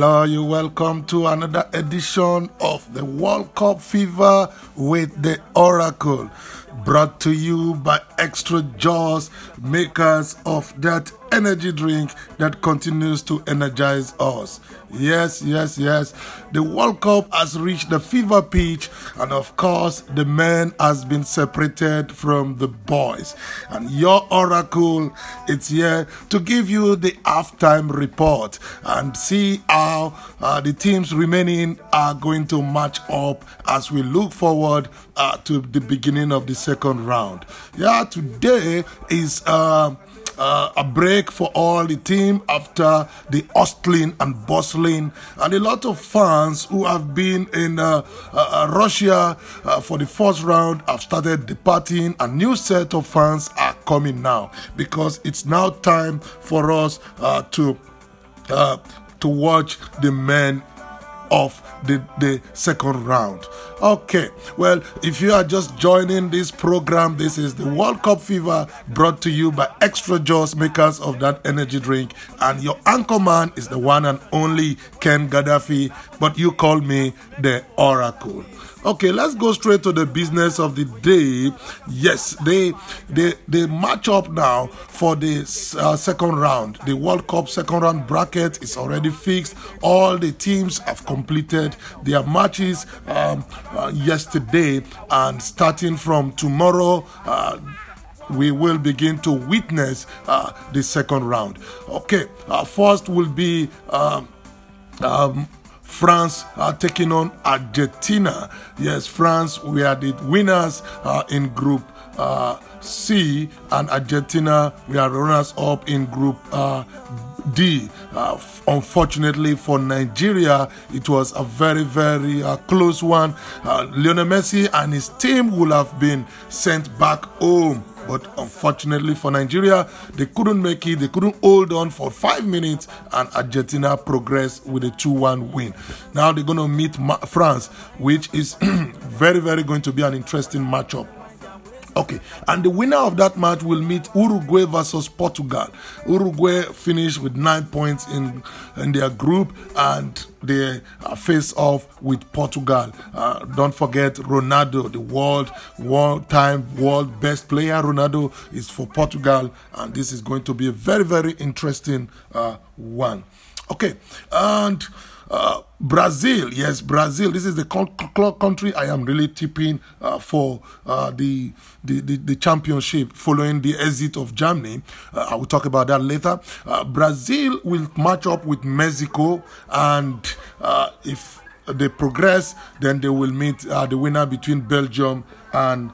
Hello, you welcome to another edition of the World Cup Fever with the Oracle, brought to you by Extra Jaws, makers of that energy drink that continues to energize us. Yes, yes, yes. The World Cup has reached the fever pitch, and of course, the men has been separated from the boys. And your oracle is here to give you the halftime report and see how uh, the teams remaining are going to match up as we look forward uh, to the beginning of the second round. Yeah, today is. Uh, uh, a break for all the team after the hustling and bustling, and a lot of fans who have been in uh, uh, Russia uh, for the first round have started departing. A new set of fans are coming now because it's now time for us uh, to uh, to watch the men of the, the second round. Okay, well, if you are just joining this program, this is the World Cup Fever brought to you by Extra Jaws, makers of that energy drink. And your anchor man is the one and only Ken Gaddafi, but you call me the Oracle. Okay, let's go straight to the business of the day. Yes, they they they match up now for the uh, second round. The World Cup second round bracket is already fixed. All the teams have completed their matches um, uh, yesterday, and starting from tomorrow. Uh, we will begin to witness uh, the second round. Okay, uh, first will be um, um, France are taking on Argentina. Yes, France, we are the winners uh, in Group uh, C, and Argentina, we are runners up in Group uh, D. Uh, unfortunately for Nigeria, it was a very, very uh, close one. Uh, Lionel Messi and his team will have been sent back home. But unfortunately for Nigeria, they couldn't make it. They couldn't hold on for five minutes, and Argentina progressed with a 2 1 win. Now they're going to meet France, which is very, very going to be an interesting matchup. Okay, and the winner of that match will meet Uruguay versus Portugal. Uruguay finished with nine points in in their group, and they face off with Portugal. Uh, don't forget Ronaldo, the world world time world best player. Ronaldo is for Portugal, and this is going to be a very very interesting uh, one. Okay, and. Uh, Brazil, yes, Brazil. This is the country I am really tipping uh, for uh, the, the, the the championship following the exit of Germany. Uh, I will talk about that later. Uh, Brazil will match up with Mexico, and if they progress, then they will meet the winner between Belgium and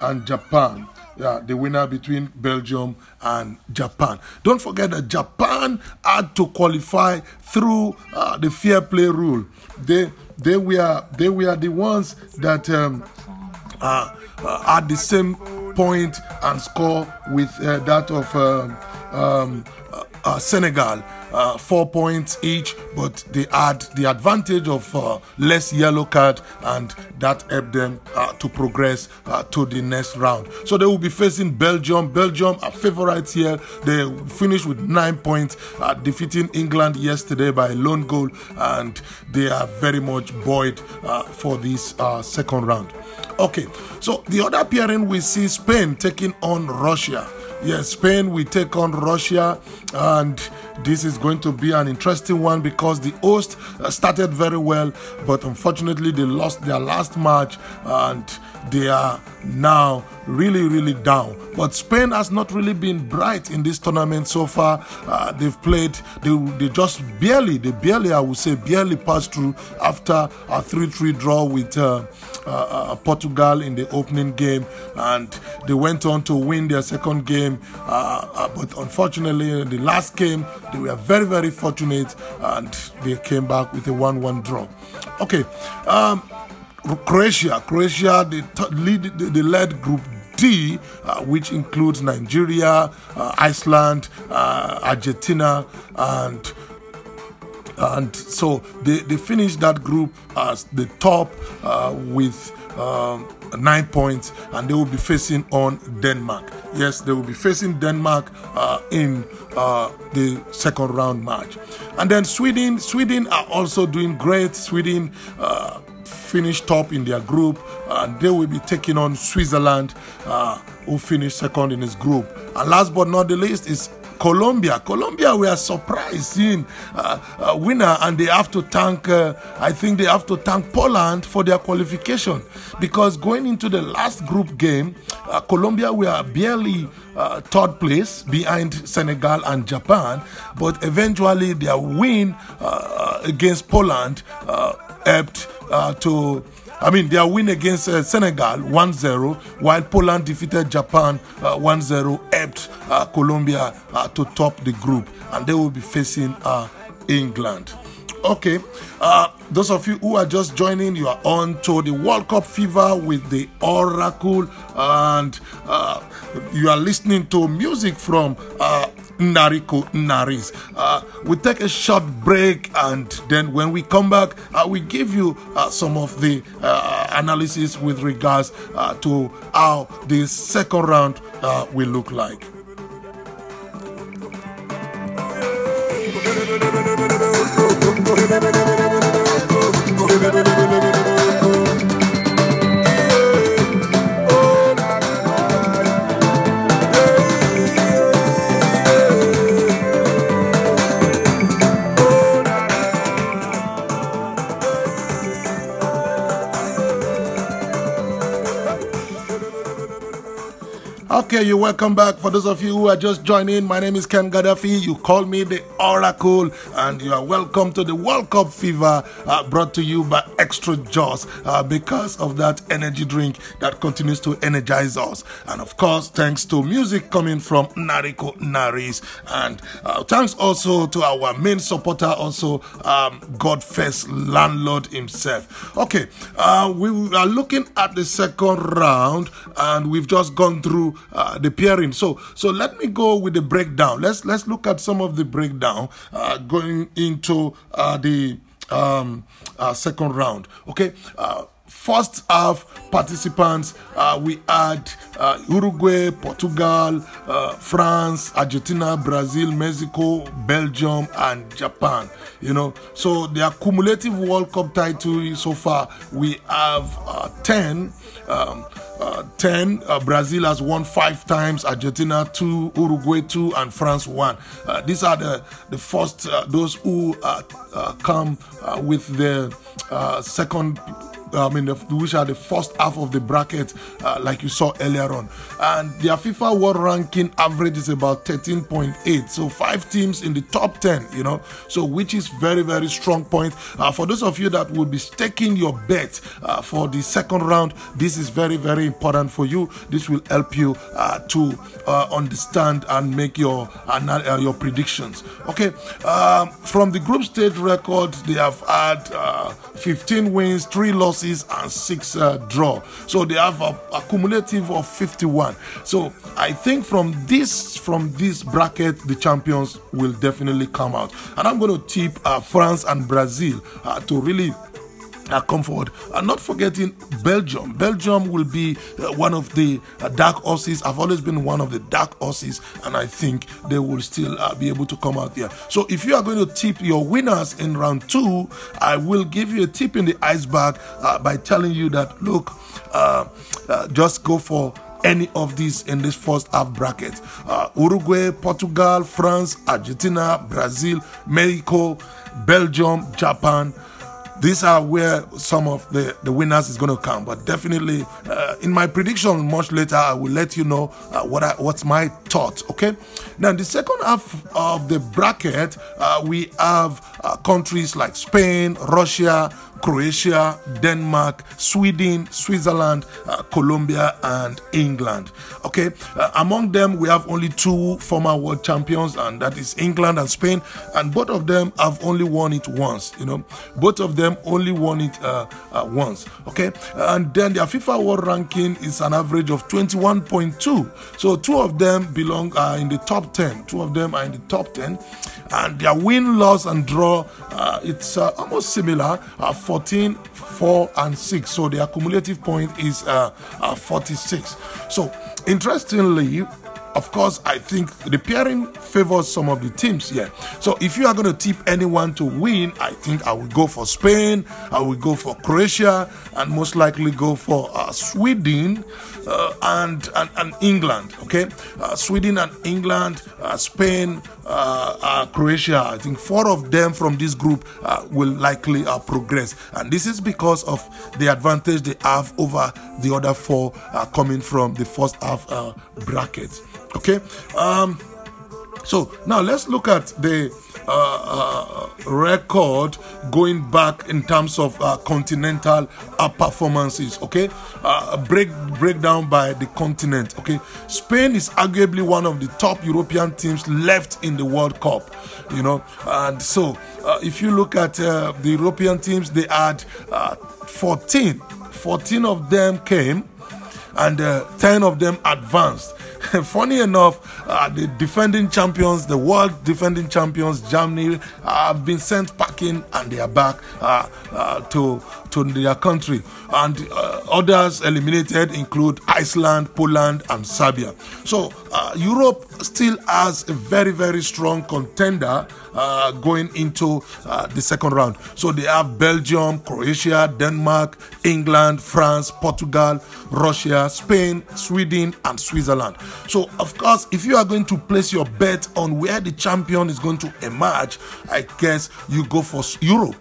and Japan. The winner between Belgium and Japan. Don't forget that Japan had to qualify through uh, the fair play rule. They they were they were the ones that um, uh, uh, had the same point and score with uh, that of um, um, uh, Senegal. Uh, four points each, but they had the advantage of uh, less yellow card, and that helped them uh, to progress uh, to the next round. So they will be facing Belgium. Belgium are favorites here. They finished with nine points, uh, defeating England yesterday by a lone goal, and they are very much buoyed for this second round. Okay, so the other pairing we see Spain taking on Russia. Yes, Spain will take on Russia, and this is going to be an interesting one because the host uh, started very well, but unfortunately they lost their last match and they are now really, really down. But Spain has not really been bright in this tournament so far. Uh, they've played, they, they just barely, they barely, I would say, barely passed through after a 3 3 draw with uh, uh, uh, Portugal in the opening game. And they went on to win their second game. Uh, but unfortunately, last game, they were very, very fortunate and they came back with a 1 1 draw. Okay. Um, Croatia, Croatia, they, t- lead, they, led Group D, uh, which includes Nigeria, uh, Iceland, uh, Argentina, and and so they, they finished that group as the top uh, with um, nine points, and they will be facing on Denmark. Yes, they will be facing Denmark uh, in uh, the second round match, and then Sweden. Sweden are also doing great. Sweden uh, finished top in their group, and they will be taking on Switzerland, uh, who finished second in his group. And last but not the least is Colombia. Colombia were surprised seeing uh, a winner, and they have to thank. Uh, I think they have to thank Poland for their qualification because going into the last group game, uh, Colombia were barely uh, third place behind Senegal and Japan, but eventually their win uh, against Poland uh, helped to I mean, their win against uh, Senegal 1 0, while Poland defeated Japan uh, 1 0, helped uh, Colombia uh, to top the group, and they will be facing uh, England. Okay, uh, those of you who are just joining, you are on to the World Cup fever with the Oracle, and you are listening to music from Nariko Naris. Uh, we take a short break, and then when we come back, uh, we give you uh, some of the uh, analysis with regards uh, to how the second round uh, will look like. Okay, you're welcome back. For those of you who are just joining, my name is Ken Gaddafi. You call me the Oracle, and you are welcome to the World Cup Fever uh, brought to you by Extra Jaws uh, because of that energy drink that continues to energize us. And of course, thanks to music coming from Nariko Naris. And uh, thanks also to our main supporter, also um, Godfest landlord himself. Okay, uh, we are looking at the second round, and we've just gone through uh, the pairing. So, so let me go with the breakdown. Let's let's look at some of the breakdown uh, going into uh, the um, uh, second round. Okay. First half participants, uh, we had uh, Uruguay, Portugal, uh, France, Argentina, Brazil, Mexico, Belgium, and Japan. You know, so the cumulative World Cup title so far, we have uh, 10. Um, uh, 10. Uh, Brazil has won five times, Argentina two, Uruguay two, and France one. These are the, the first, those who come with the second I mean, which are the first half of the bracket, uh, like you saw earlier on. And their FIFA World Ranking average is about 13.8. So five teams in the top 10, you know, so which is very, very strong point. Uh, for those of you that will be staking your bet uh, for the second round, this is very, very important for you. This will help you uh, to uh, understand and make your uh, your predictions. Okay, um, from the group stage record, they have had 15 wins, three losses losses and six uh, draw. So they have a, a, cumulative of 51. So I think from this from this bracket, the champions will definitely come out. And I'm going to tip uh, France and Brazil uh, to really uh, come forward. And not forgetting Belgium. Belgium will be uh, one of the uh, dark horses. I've always been one of the dark horses, and I think they will still uh, be able to come out there. So if you are going to tip your winners in round two, I will give you a tip in the iceberg uh, by telling you that look, uh, just go for any of these in this first half bracket. Uh, Uruguay, Portugal, France, Argentina, Brazil, Mexico, Belgium, Japan, these are where some of the, the winners is going to come. But definitely, uh, in my prediction, much later, I will let you know uh, what I, what's my thought. Okay. Now, the second half of the bracket, uh, we have uh, countries like Spain, Russia, Croatia, Denmark, Sweden, Switzerland, uh, Colombia, and England. Okay, uh, among them we have only two former world champions, and that is England and Spain, and both of them have only won it once. You know, both of them only won it uh, uh once. Okay, and then their FIFA World Ranking is an average of 21.2. So two of them belong uh, in the top 10. Two of them are in the top 10, and their win, loss, and draw uh, it's almost similar. 14, 4, and 6. So the accumulative point is uh, uh, 46. So interestingly, of course, I think the pairing favors some of the teams here. So if you are going to tip anyone to win, I think I will go for Spain, I will go for Croatia, and most likely go for uh, Sweden uh, and, and, and England. Okay, uh, Sweden and England, uh, Spain, uh, uh, Croatia. I think four of them from this group will likely progress, and this is because of the advantage they have over the other four coming from the first half bracket. Okay. Um, so now let's look at the uh, uh, record going back in terms of uh, continental uh, performances. Okay, uh, break breakdown by the continent. Okay, Spain is arguably one of the top European teams left in the World Cup. You know, and so uh, if you look at the European teams, they had 14. 14 of them came, and 10 of them advanced. funny enough, uh, the defending champions, the world defending champions, Germany, uh, have been sent packing and they are back uh, uh to, to their country. And uh, others eliminated include Iceland, Poland, and Serbia. So uh, Europe still has a very, very strong contender uh, going into uh, the second round. So they have Belgium, Croatia, Denmark, England, France, Portugal, Russia, Spain, Sweden, and Switzerland. So, of course, if you are going to place your bet on where the champion is going to emerge, I guess you go for Europe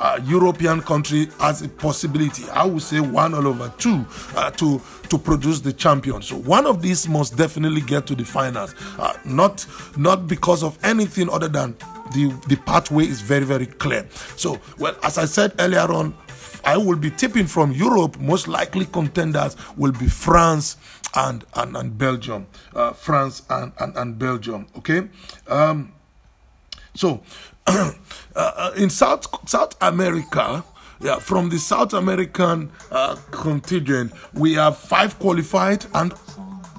uh, European country has a possibility. I would say one all over two uh, to to produce the champion. So one of these must definitely get to the finals. Uh, not not because of anything other than the the pathway is very very clear. So well, as I said earlier on. I will be tipping from Europe. Most likely contenders will be France and and, and Belgium. Uh, France and, and, and Belgium. Okay. Um, so uh, uh, in South South America, yeah, from the South American uh, contingent, we have five qualified and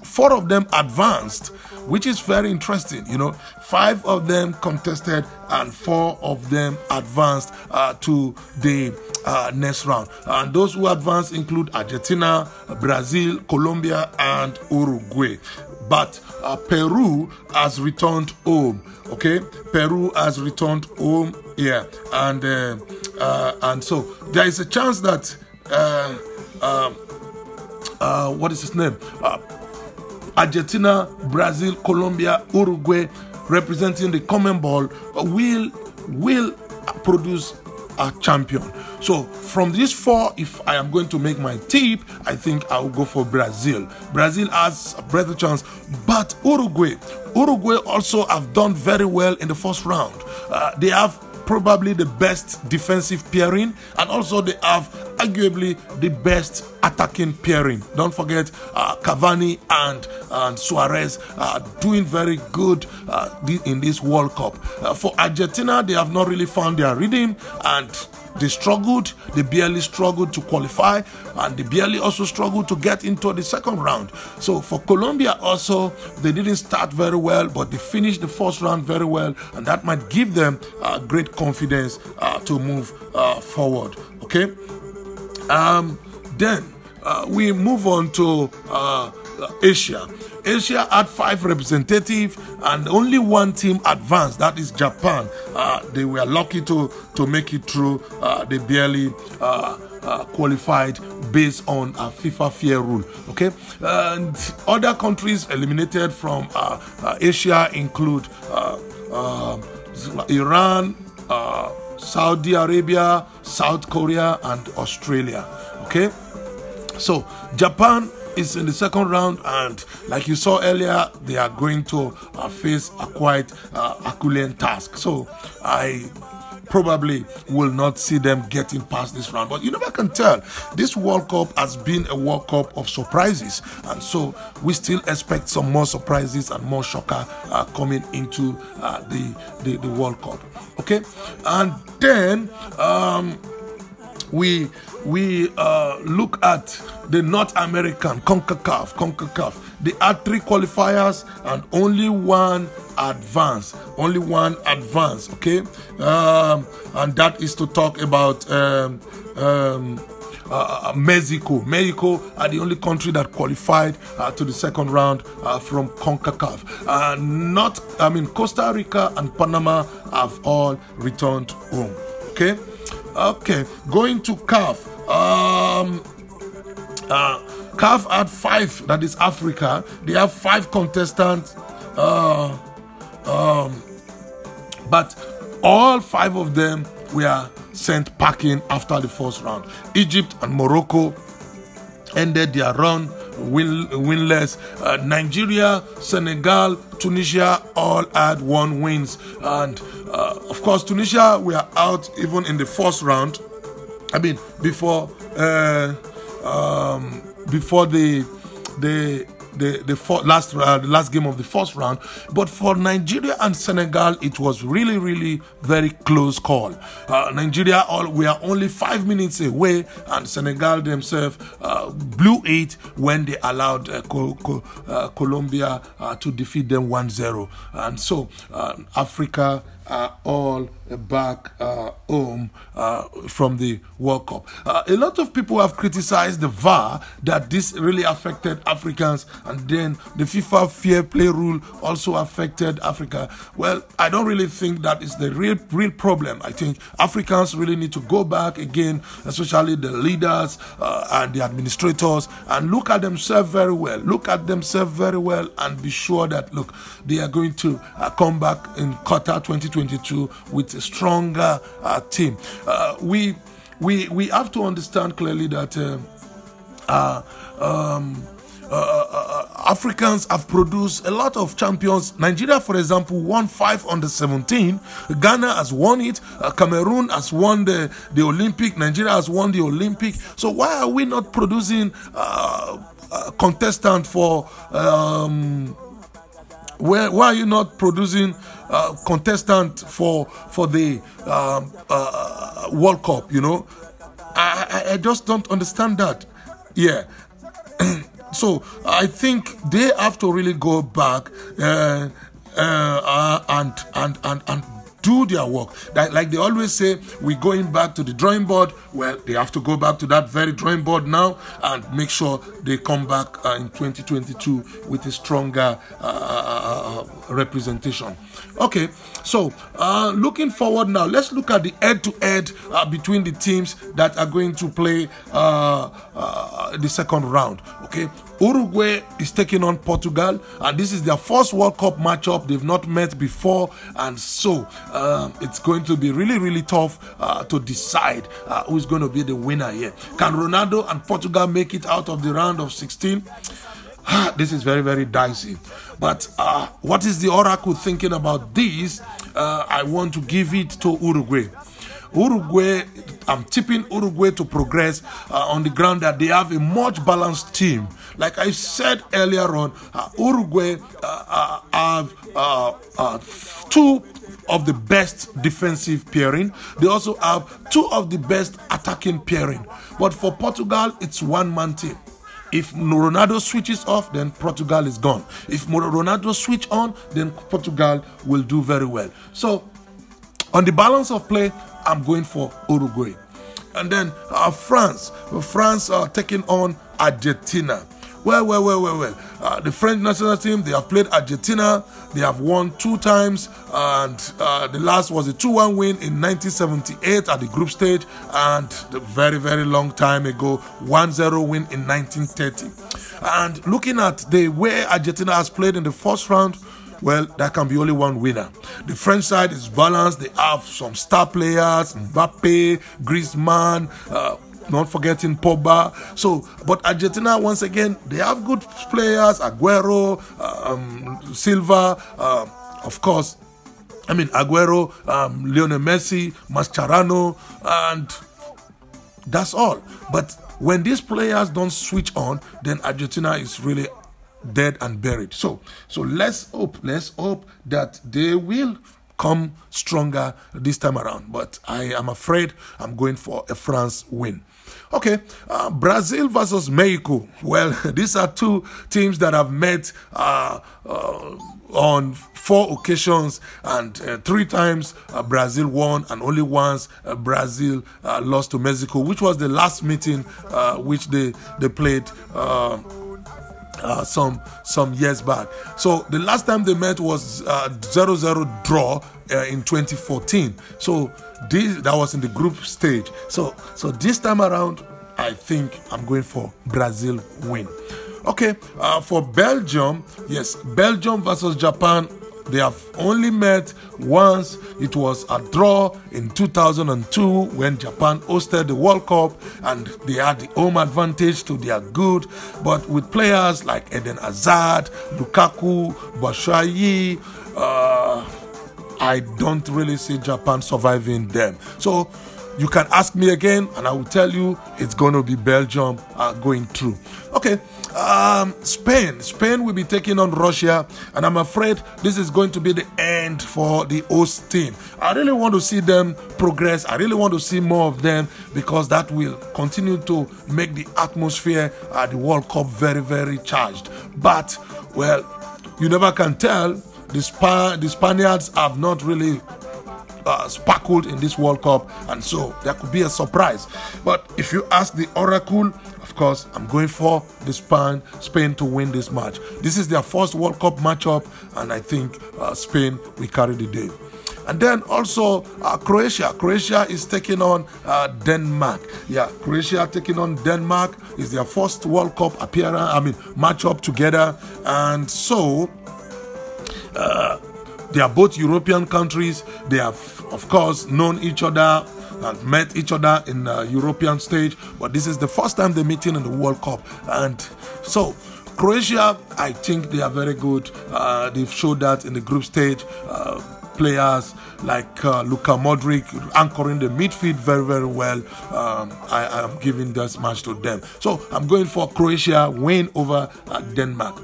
four of them advanced, which is very interesting. You know, five of them contested and four of them advanced uh, to the uh, next round. And those who advanced include Argentina, Brazil, Colombia, and Uruguay. But uh, Peru has returned home. Okay, Peru has returned home Yeah, and uh, uh, and so there is a chance that uh, um, uh, what is his name? Uh, Argentina, Brazil, Colombia, Uruguay, representing the CONMEBOL, will will produce a champion. So from these four, if I am going to make my tip, I think I will go for Brazil. Brazil has a better chance, but Uruguay, Uruguay also have done very well in the first round. Uh, they have probably the best defensive pairing, and also they have arguably the best attacking pairing. Don't forget uh, Cavani and, and Suarez are doing very good uh, in this World Cup. Uh, for Argentina, they have not really found their rhythm and they struggled, they barely struggled to qualify, and they barely also struggled to get into the second round. So for Colombia, also, they didn't start very well, but they finished the first round very well, and that might give them uh, great confidence uh, to move uh, forward. Okay? Um, then uh, we move on to uh, Asia. Asia had five representatives and only one team advanced, that is Japan. Uh, they were lucky to, to make it through. Uh, they barely uh, uh qualified based on a FIFA fair rule. Okay, and other countries eliminated from uh, uh, Asia include Iran, Saudi Arabia, South Korea, and Australia. Okay, so Japan is in the second round, and like you saw earlier, they are going to uh, face a quite uh, Herculean task. So I probably will not see them getting past this round. But you never can tell. This World Cup has been a World Cup of surprises, and so we still expect some more surprises and more shocker uh, coming into uh, the, the, the World Cup. Okay, and then um, we we uh, look at the North American CONCACAF, CONCACAF. They had three qualifiers and only one advance, only one advance. Okay, um, and that is to talk about um, um, uh, Mexico. Mexico are the only country that qualified uh, to the second round uh, from CONCACAF. Uh, not, I mean, Costa Rica and Panama have all returned home. Okay, okay. Going to CAF. Um, uh, CAF had five, that is Africa. They have five contestants. Uh, um, but all five of them were sent packing after the first round. Egypt and Morocco ended their run win, winless. Uh, Nigeria, Senegal, Tunisia all had one wins, and uh, of course Tunisia were out even in the first round. I mean before uh, um, before the the the the four, last uh, the last game of the first round. But for Nigeria and Senegal, it was really really very close call. Uh, Nigeria all we are only five minutes away, and Senegal themselves uh, blew it when they allowed uh, Co- Co- uh, Colombia uh, to defeat them 1-0. And so Africa are all back uh, home uh, from the World Cup. Uh, a lot of people have criticized the VAR that this really affected Africans, and then the FIFA fair play rule also affected Africa. Well, I don't really think that is the real real problem. I think Africans really need to go back again, especially the leaders uh, and the administrators, and look at themselves very well. Look at themselves very well, and be sure that look they are going to uh, come back in Qatar 2022 with a stronger uh, team. Uh, we we we have to understand clearly that. Uh, uh um, uh, uh, Africans have produced a lot of champions. Nigeria, for example, won five under 17. Ghana has won it. Cameroon has won the, the Olympic. Nigeria has won the Olympic. So why are we not producing contestant for um, where, why are you not producing uh, contestant for for the um, uh, World Cup? You know, I, I, I just don't understand that. Yeah. so I think they have to really go back uh, uh, and and and and do their work. Like they always say, we're going back to the drawing board. Well, they have to go back to that very drawing board now and make sure they come back uh, in 2022 with a stronger uh, uh, uh, representation. Okay, so uh, looking forward now, let's look at the head to head between the teams that are going to play uh, the second round. Okay, Uruguay is taking on Portugal, and this is their first World Cup matchup. They've not met before, and so um, it's going to be really, really tough uh, to decide uh, who's going to be the winner here. Can Ronaldo and Portugal make it out of the round of 16? this is very, very dicey. But uh, what is the Oracle thinking about this? Uh, I want to give it to Uruguay. Uruguay, I'm tipping Uruguay to progress uh, on the ground that they have a much balanced team. Like I said earlier on, uh, Uruguay uh, uh have uh, uh, two of the best defensive pairing. They also have two of the best attacking pairing. But for Portugal, it's one man team. If Ronaldo switches off, then Portugal is gone. If Ronaldo switch on, then Portugal will do very well. So, on the balance of play, I'm going for Uruguay. And then uh, France, France are taking on Argentina. Well, well, well, well, well. Uh, the French national team, they have played Argentina. They have won two times. And uh, the last was a 2 1 win in 1978 at the group stage. And very, very long time ago, 1 0 win in 1930. And looking at the way Argentina has played in the first round, well, that can be only one winner. The French side is balanced. They have some star players, Mbappe, Griezmann, uh, not forgetting Pogba. So, but Argentina, once again, they have good players, Aguero, um, Silva, uh, of course, I mean, Aguero, um, Lionel Messi, Mascherano, and that's all. But when these players don't switch on, then Argentina is really dead and buried. So, so let's hope, let's hope that they will come stronger this time around. But I am afraid I'm going for a France win. Okay, uh, Brazil versus Mexico. Well, these are two teams that have met uh, uh, on four occasions, and uh, three times uh, Brazil won, and only once uh, Brazil lost to Mexico, which was the last meeting which they they played. Uh, some some years back. So the last time they met was uh, 0-0 draw uh, in 2014. So this that was in the group stage. So so this time around, I think I'm going for Brazil win. Okay, uh, for Belgium, yes, Belgium versus Japan. They have only met once. It was a draw in 2002 when Japan hosted the World Cup and they had the home advantage to their good. But with players like Eden Hazard, Lukaku, Batshuayi, uh, I don't really see Japan surviving them. So you can ask me again, and I will tell you it's going to be Belgium uh, going through. Okay, um, Spain. Spain will be taking on Russia, and I'm afraid this is going to be the end for the host team. I really want to see them progress. I really want to see more of them because that will continue to make the atmosphere at the World Cup very, very charged. But, well, you never can tell. The, Spa- the Spaniards have not really uh, sparkled in this World Cup, and so there could be a surprise. But if you ask the Oracle, of course, I'm going for the Spain, Spain to win this match. This is their first World Cup matchup, and I think uh, Spain will carry the day. And then also uh, Croatia. Croatia is taking on uh, Denmark. Yeah, Croatia taking on Denmark is their first World Cup appearance. I mean, matchup together, and so. Uh, they are both European countries. They have, of course, known each other and met each other in the European stage, but this is the first time they're meeting in the World Cup. And so, Croatia, I think they are very good. Uh, they've showed that in the group stage. Uh, players like uh, Luka Modric anchoring the midfield very, very well. Um, I am giving this match to them. So I'm going for Croatia win over uh, Denmark.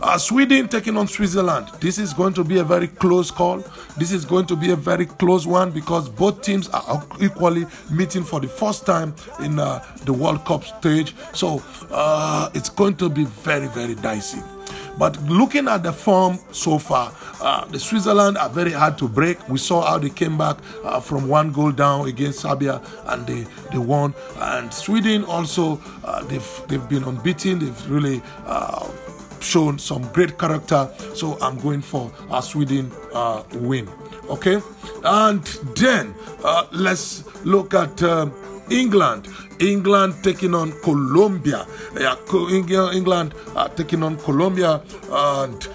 Uh, Sweden taking on Switzerland. This is going to be a very close call. This is going to be a very close one because both teams are equally meeting for the first time in uh, the World Cup stage. So uh, it's going to be very, very dicey. But looking at the form so far, uh, the Switzerland are very hard to break. We saw how they came back uh, from one goal down against Serbia and they, they won. And Sweden also, uh, they've, they've been unbeaten. They've really uh, shown some great character. So I'm going for a Sweden uh, win. Okay, and then uh, let's look at uh, England. England taking on Colombia. Yeah, England uh, taking on Colombia and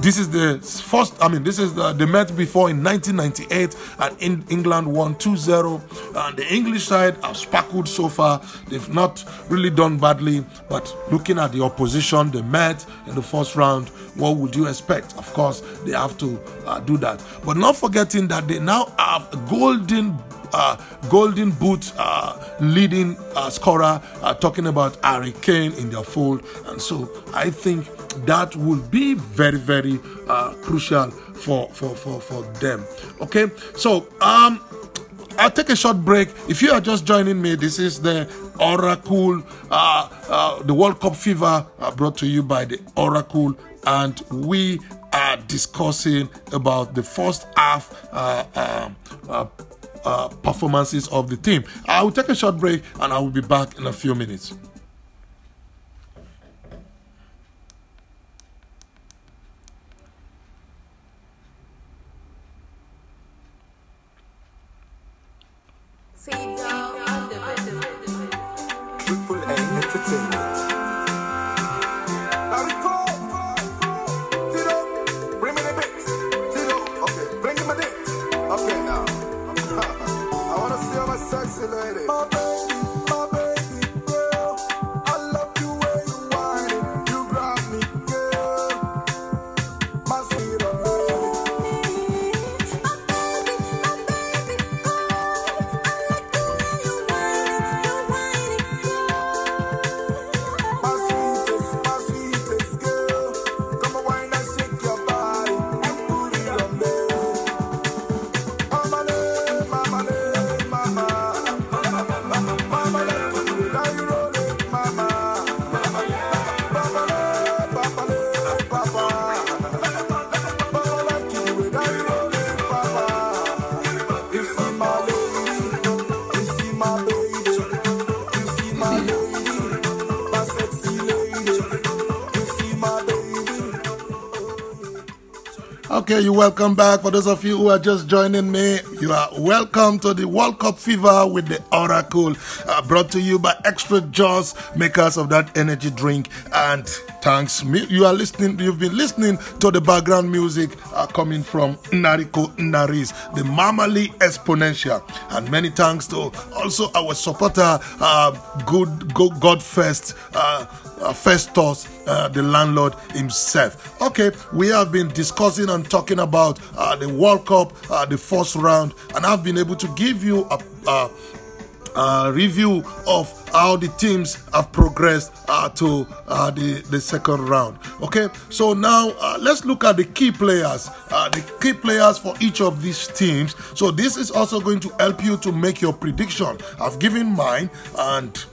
this is the first, I mean, this is the, they met before in 1998 and in England won 2 0. And the English side have sparkled so far. They've not really done badly, but looking at the opposition they met in the first round, what would you expect? Of course, they have to uh, do that. But not forgetting that they now have golden uh, Golden Boot uh, leading uh, scorer uh, talking about Harry Kane in their fold. And so I think that will be very, very uh, crucial for, for, for, for them. Okay, so um, I'll take a short break. If you are just joining me, this is the Oracle, uh, uh, the World Cup Fever uh, brought to you by the Oracle, and we are discussing about the first half uh, um, uh, uh, performances of the team. I will take a short break and I will be back in a few minutes. Triple A Entertainment. Tito, bring me the. Tito, okay, bring me the. Okay, now. I wanna see all my sexy ladies. Okay, you welcome back. For those of you who are just joining me, you are welcome to the World Cup Fever with the Oracle, uh, brought to you by Extra Jaws, makers of that energy drink. And thanks. You are listening. You've been listening to the background music uh, coming from Nariko Naris, the Mamali Exponential, and many thanks to also our supporter, uh, Good Go, God First. Uh, uh, Festus, uh, the landlord himself. Okay, we have been discussing and talking about uh, the World Cup, the first round, and I've been able to give you a, a, a review of how the teams have progressed uh, to uh, the, the second round. Okay, so now uh, let's look at the key players, uh, the key players for each of these teams. So this is also going to help you to make your prediction. I've given mine and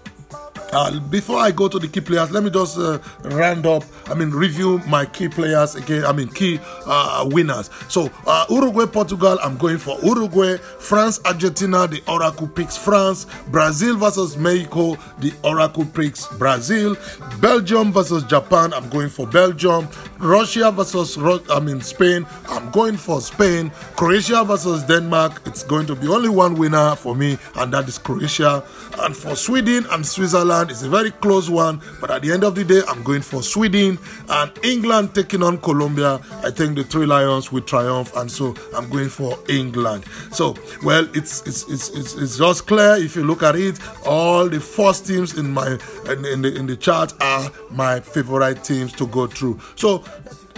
uh, before I go to the key players, let me just uh, round up. I mean, review my key players again. I mean, key uh, winners. So uh, Uruguay, Portugal. I'm going for Uruguay. France, Argentina. The Oracle picks France. Brazil versus Mexico. The Oracle picks Brazil. Belgium versus Japan. I'm going for Belgium. Russia versus I mean Spain. I'm going for Spain. Croatia versus Denmark. It's going to be only one winner for me, and that is Croatia. And for Sweden and Switzerland, it's a very close one. But at the end of the day, I'm going for Sweden and England taking on Colombia. I think the Three Lions will triumph, and so I'm going for England. So, well, it's it's it's it's, it's just clear if you look at it. All the first teams in my in, in the in the chart are my favorite teams to go through. So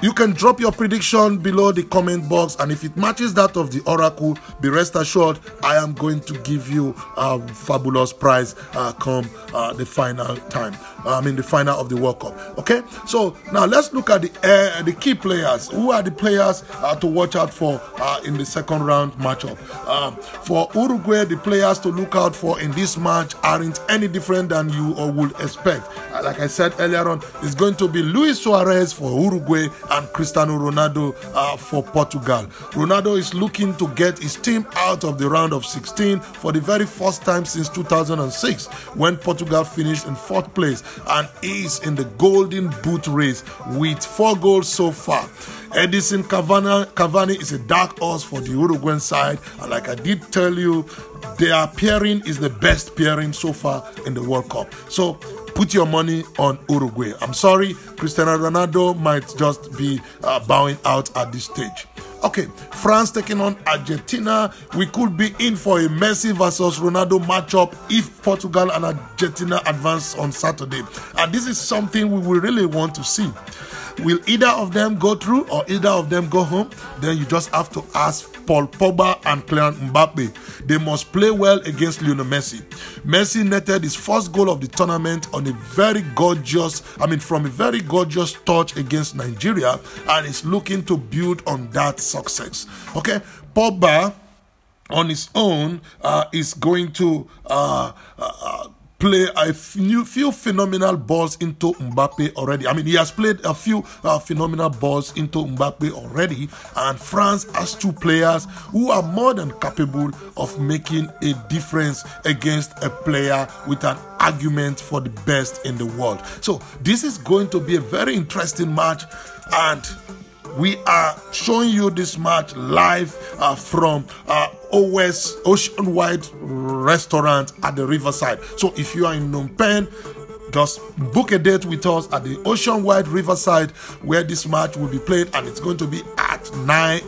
you can drop your prediction below the comment box, and if it matches that of the Oracle, be rest assured I am going to give you a fabulous prize uh, come uh, the final time. I mean, the final of the World Cup. Okay, so now let's look at the uh, the key players. Who are the players uh, to watch out for uh, in the second round matchup? Um, for Uruguay, the players to look out for in this match aren't any different than you or would expect. Uh, like I said earlier on, it's going to be Luis Suarez for Uruguay and Cristiano Ronaldo uh, for Portugal. Ronaldo is looking to get his team out of the round of 16 for the very first time since 2006 when Portugal finished in fourth place and is in the golden boot race with four goals so far. Edinson Cavani, Cavani is a dark horse for the Uruguayan side, and like I did tell you, their pairing is the best pairing so far in the World Cup. So put your money on Uruguay. I'm sorry, Cristiano Ronaldo might just be uh, bowing out at this stage. Okay, France taking on Argentina. We could be in for a Messi versus Ronaldo matchup if Portugal and Argentina advance on Saturday. And this is something we will really want to see. Will either of them go through or either of them go home? Then you just have to ask Paul Pogba and Kylian Mbappe. They must play well against Lionel Messi. Messi netted his first goal of the tournament on a very gorgeous, I mean, from a very gorgeous touch against Nigeria, and is looking to build on that success. Okay, Pogba on his own uh, is going to uh, uh, play a few, few phenomenal balls into Mbappe already. I mean, he has played a few uh, phenomenal balls into Mbappe already, and France has two players who are more than capable of making a difference against a player with an argument for the best in the world. So, this is going to be a very interesting match, and we are showing you this match live uh, from uh, OS Ocean Wide Restaurant at the Riverside. So if you are in Phnom Penh, just book a date with us at the Ocean Wide Riverside where this match will be played, and it's going to be at 9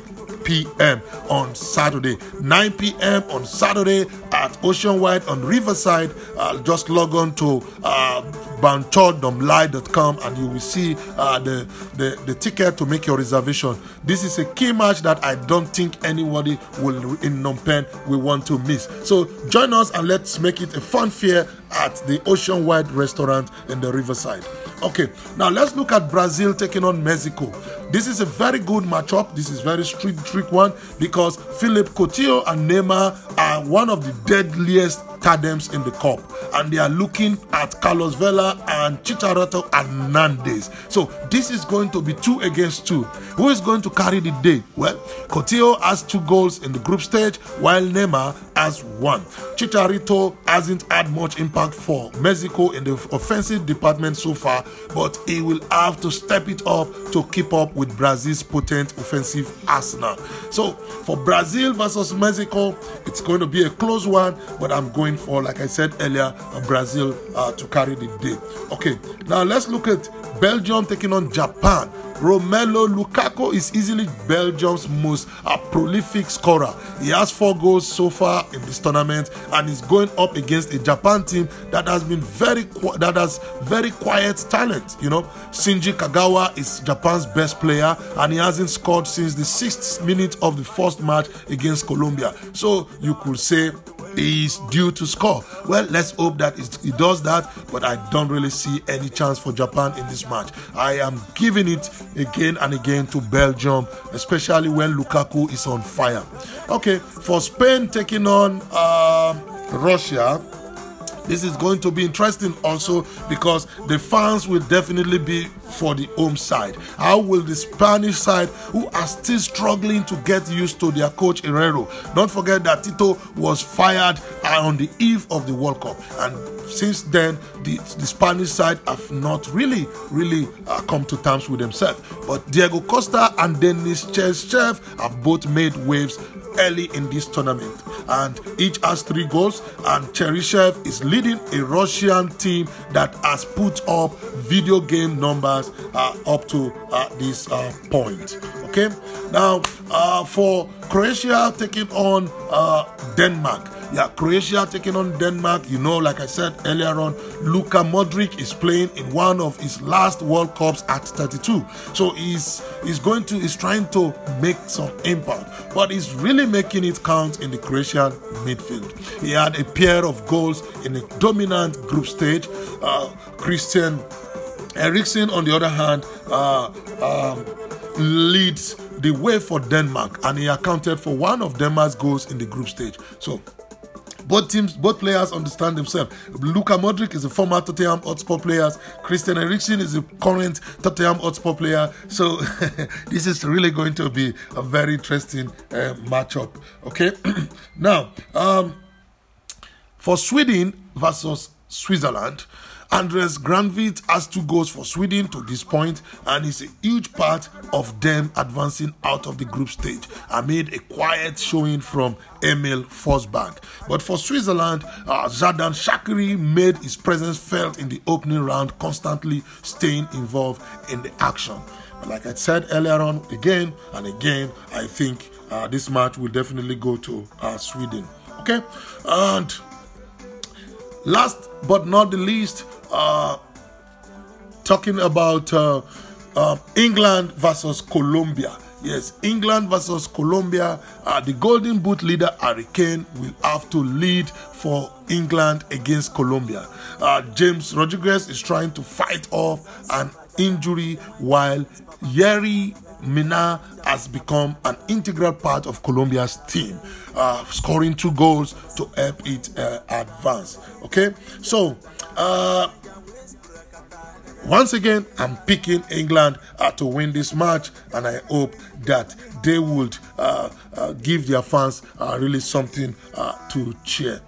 p.m. on Saturday. 9 p.m. on Saturday at Oceanwide on Riverside. Uh, just log on to uh, and you will see uh, the, the, the ticket to make your reservation. This is a key match that I don't think anybody will in Phnom Penh will want to miss. So join us and let's make it a fun fair at the Oceanwide restaurant in the Riverside. Okay, now let's look at Brazil taking on Mexico. This is a very good matchup. This is very street trick one because Philip Coutinho and Neymar are one of the deadliest tandems in the cup, and they are looking at Carlos Vela and Chicharito Hernandez. So this is going to be two against two. Who is going to carry the day? Well, Coutinho has two goals in the group stage, while Neymar has one. Chicharito hasn't had much impact for Mexico in the offensive department so far, but he will have to step it up to keep up with Brazil's potent offensive arsenal. So for Brazil versus Mexico, it's going to be a close one, but I'm going for, like I said earlier, Brazil uh, to carry the day. Okay, now let's look at Belgium taking on Japan. Romelu Lukaku is easily Belgium's most uh, prolific scorer. He has four goals so far in this tournament and is going up against a Japan team that has been very that has very quiet talent. You know, Shinji Kagawa is Japan's best player and he hasn't scored since the sixth minute of the first match against Colombia. So you could say is due to score. Well, let's hope that he does that, but I don't really see any chance for Japan in this match. I am giving it again and again to Belgium, especially when Lukaku is on fire. Okay, for Spain taking on uh, Russia. This is going to be interesting also because the fans will definitely be for the home side. How will the Spanish side, who are still struggling to get used to their coach Hierro, don't forget that Tito was fired on the eve of the World Cup, and since then the, the Spanish side have not really, really uh, come to terms with themselves. But Diego Costa and Denis Cheryshev have both made waves early in this tournament, and each has three goals. And Cheryshev is leading a Russian team that has put up video game numbers uh, up to uh, this uh, point. Okay, now uh, for Croatia taking on uh, Denmark. Yeah, Croatia taking on Denmark. You know, like I said earlier on, Luka Modric is playing in one of his last World Cups at 32. So he's he's going to he's trying to make some impact, but he's really making it count in the Croatian midfield. He had a pair of goals in a dominant group stage. Uh, Christian Eriksen, on the other hand, uh, um, leads the way for Denmark, and he accounted for one of Denmark's goals in the group stage. So both teams, both players understand themselves. Luka Modric is a former Tottenham Hotspur player. Christian Eriksen is a current Tottenham Hotspur player. So this is really going to be a very interesting uh, matchup. Okay, now um, for Sweden versus Switzerland. Andres Granqvist has two goals for Sweden to this point and is a huge part of them advancing out of the group stage amid a quiet showing from Emil Forsberg. But for Switzerland, uh, Xherdan Shaqiri made his presence felt in the opening round, constantly staying involved in the action. But like I said earlier on, again and again, I think uh, this match will definitely go to uh, Sweden. Okay, and last but not the least, uh, talking about uh, uh, England versus Colombia. Yes, England versus Colombia. Uh, the Golden Boot leader Harry Kane will have to lead for England against Colombia. Uh, James Rodriguez is trying to fight off an injury while Yerry Mina has become an integral part of Colombia's team, uh, scoring two goals to help it uh, advance. Okay, so uh, once again, I'm picking England uh, to win this match, and I hope that they would uh, uh, give their fans really something to cheer.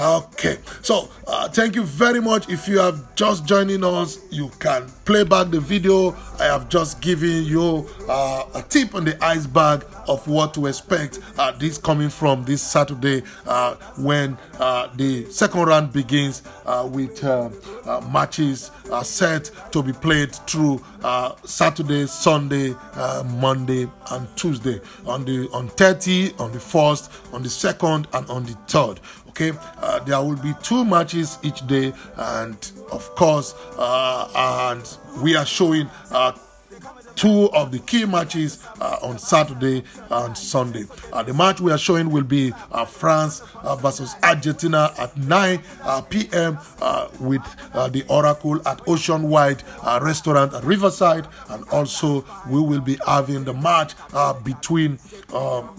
Okay, so uh, thank you very much. If you have just joining us, you can play back the video. I have just given you uh, a tip on the iceberg of what to expect. Uh, this coming from this Saturday uh, when uh, the second round begins uh, with matches set to be played through Saturday, Sunday, Monday, and Tuesday. On the on 30, on the first, on the second, and on the third. Okay, uh, there will be two matches each day, and of course, uh, and we are showing uh, two of the key matches uh, on Saturday and Sunday. Uh, the match we are showing will be uh, France uh, versus Argentina at 9 uh, p.m. With the Oracle at Oceanwide Restaurant at Riverside, and also we will be having the match between. Um,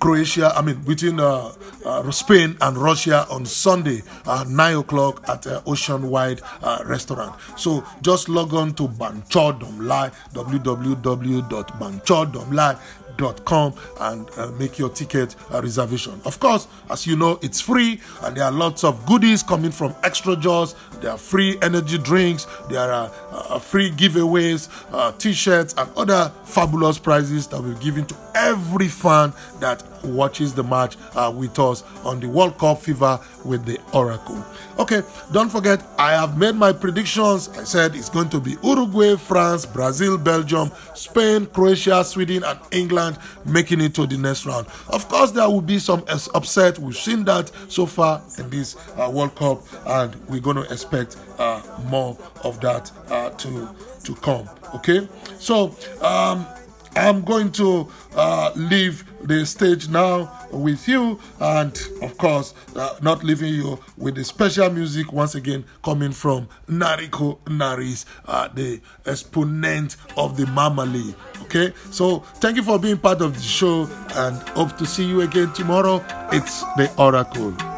Croatia, I mean, between uh, uh, Spain and Russia on Sunday, uh, 9 o'clock at uh, Oceanwide uh, Restaurant. So just log on to Banchodom Live, com and uh, make your ticket uh, reservation. Of course, as you know, it's free and there are lots of goodies coming from Extra Jaws. There are free energy drinks, there are uh, free giveaways, uh, t shirts, and other fabulous prizes that we're giving to every fan that watches the match uh, with us on the World Cup Fever with the Oracle. Okay, don't forget, I have made my predictions. I said it's going to be Uruguay, France, Brazil, Belgium, Spain, Croatia, Sweden, and England making it to the next round. Of course, there will be some upset. We've seen that so far in this uh, World Cup, and we're going to expect uh, more of that uh, to to come. Okay, so. Um, I'm going to uh, leave the stage now with you, and of course, uh, not leaving you with the special music once again coming from Nariko Naris, uh, the exponent of the Mamali. Okay, so thank you for being part of the show, and hope to see you again tomorrow. It's the Oracle.